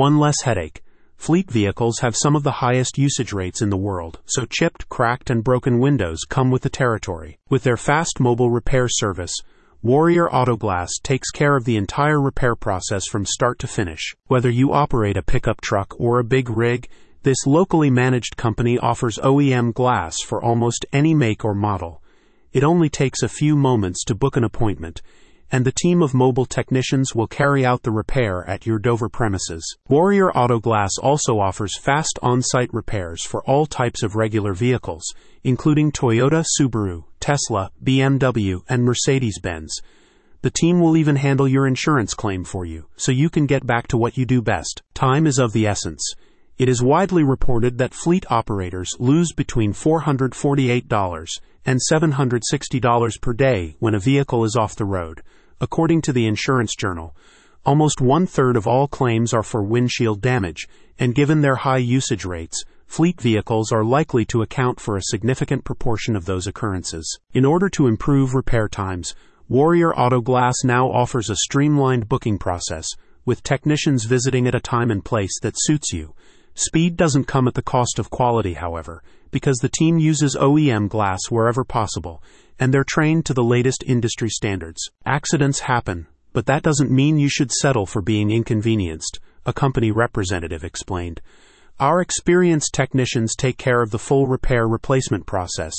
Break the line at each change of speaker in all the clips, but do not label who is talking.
One less headache. Fleet vehicles have some of the highest usage rates in the world, so chipped, cracked, and broken windows come with the territory. With their fast mobile repair service, Warrior Autoglass takes care of the entire repair process from start to finish. Whether you operate a pickup truck or a big rig, this locally managed company offers OEM glass for almost any make or model. It only takes a few moments to book an appointment, and the team of mobile technicians will carry out the repair at your Dover premises. Warrior Auto Glass also offers fast on site repairs for all types of regular vehicles, including Toyota, Subaru, Tesla, BMW, and Mercedes Benz. The team will even handle your insurance claim for you, so you can get back to what you do best. Time is of the essence. It is widely reported that fleet operators lose between $448 and $760 per day when a vehicle is off the road. According to the Insurance Journal, almost one third of all claims are for windshield damage, and given their high usage rates, fleet vehicles are likely to account for a significant proportion of those occurrences. In order to improve repair times, Warrior Auto Glass now offers a streamlined booking process, with technicians visiting at a time and place that suits you. Speed doesn't come at the cost of quality, however, because the team uses OEM glass wherever possible and they're trained to the latest industry standards. Accidents happen, but that doesn't mean you should settle for being inconvenienced, a company representative explained. Our experienced technicians take care of the full repair replacement process,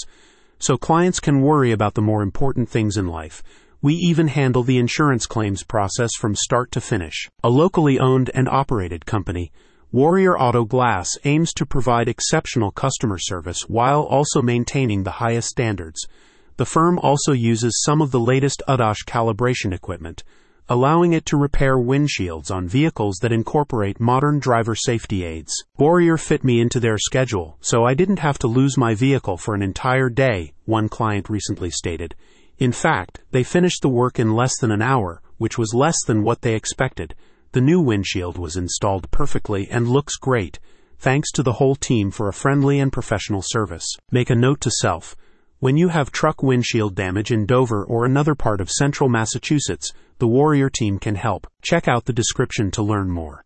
so clients can worry about the more important things in life. We even handle the insurance claims process from start to finish. A locally owned and operated company, Warrior Auto Glass aims to provide exceptional customer service while also maintaining the highest standards. The firm also uses some of the latest ADAS calibration equipment, allowing it to repair windshields on vehicles that incorporate modern driver safety aids. Warrior fit me into their schedule, so I didn't have to lose my vehicle for an entire day, one client recently stated. In fact, they finished the work in less than an hour, which was less than what they expected. The new windshield was installed perfectly and looks great. Thanks to the whole team for a friendly and professional service. Make a note to self. When you have truck windshield damage in Dover or another part of central Massachusetts, the Warrior team can help. Check out the description to learn more.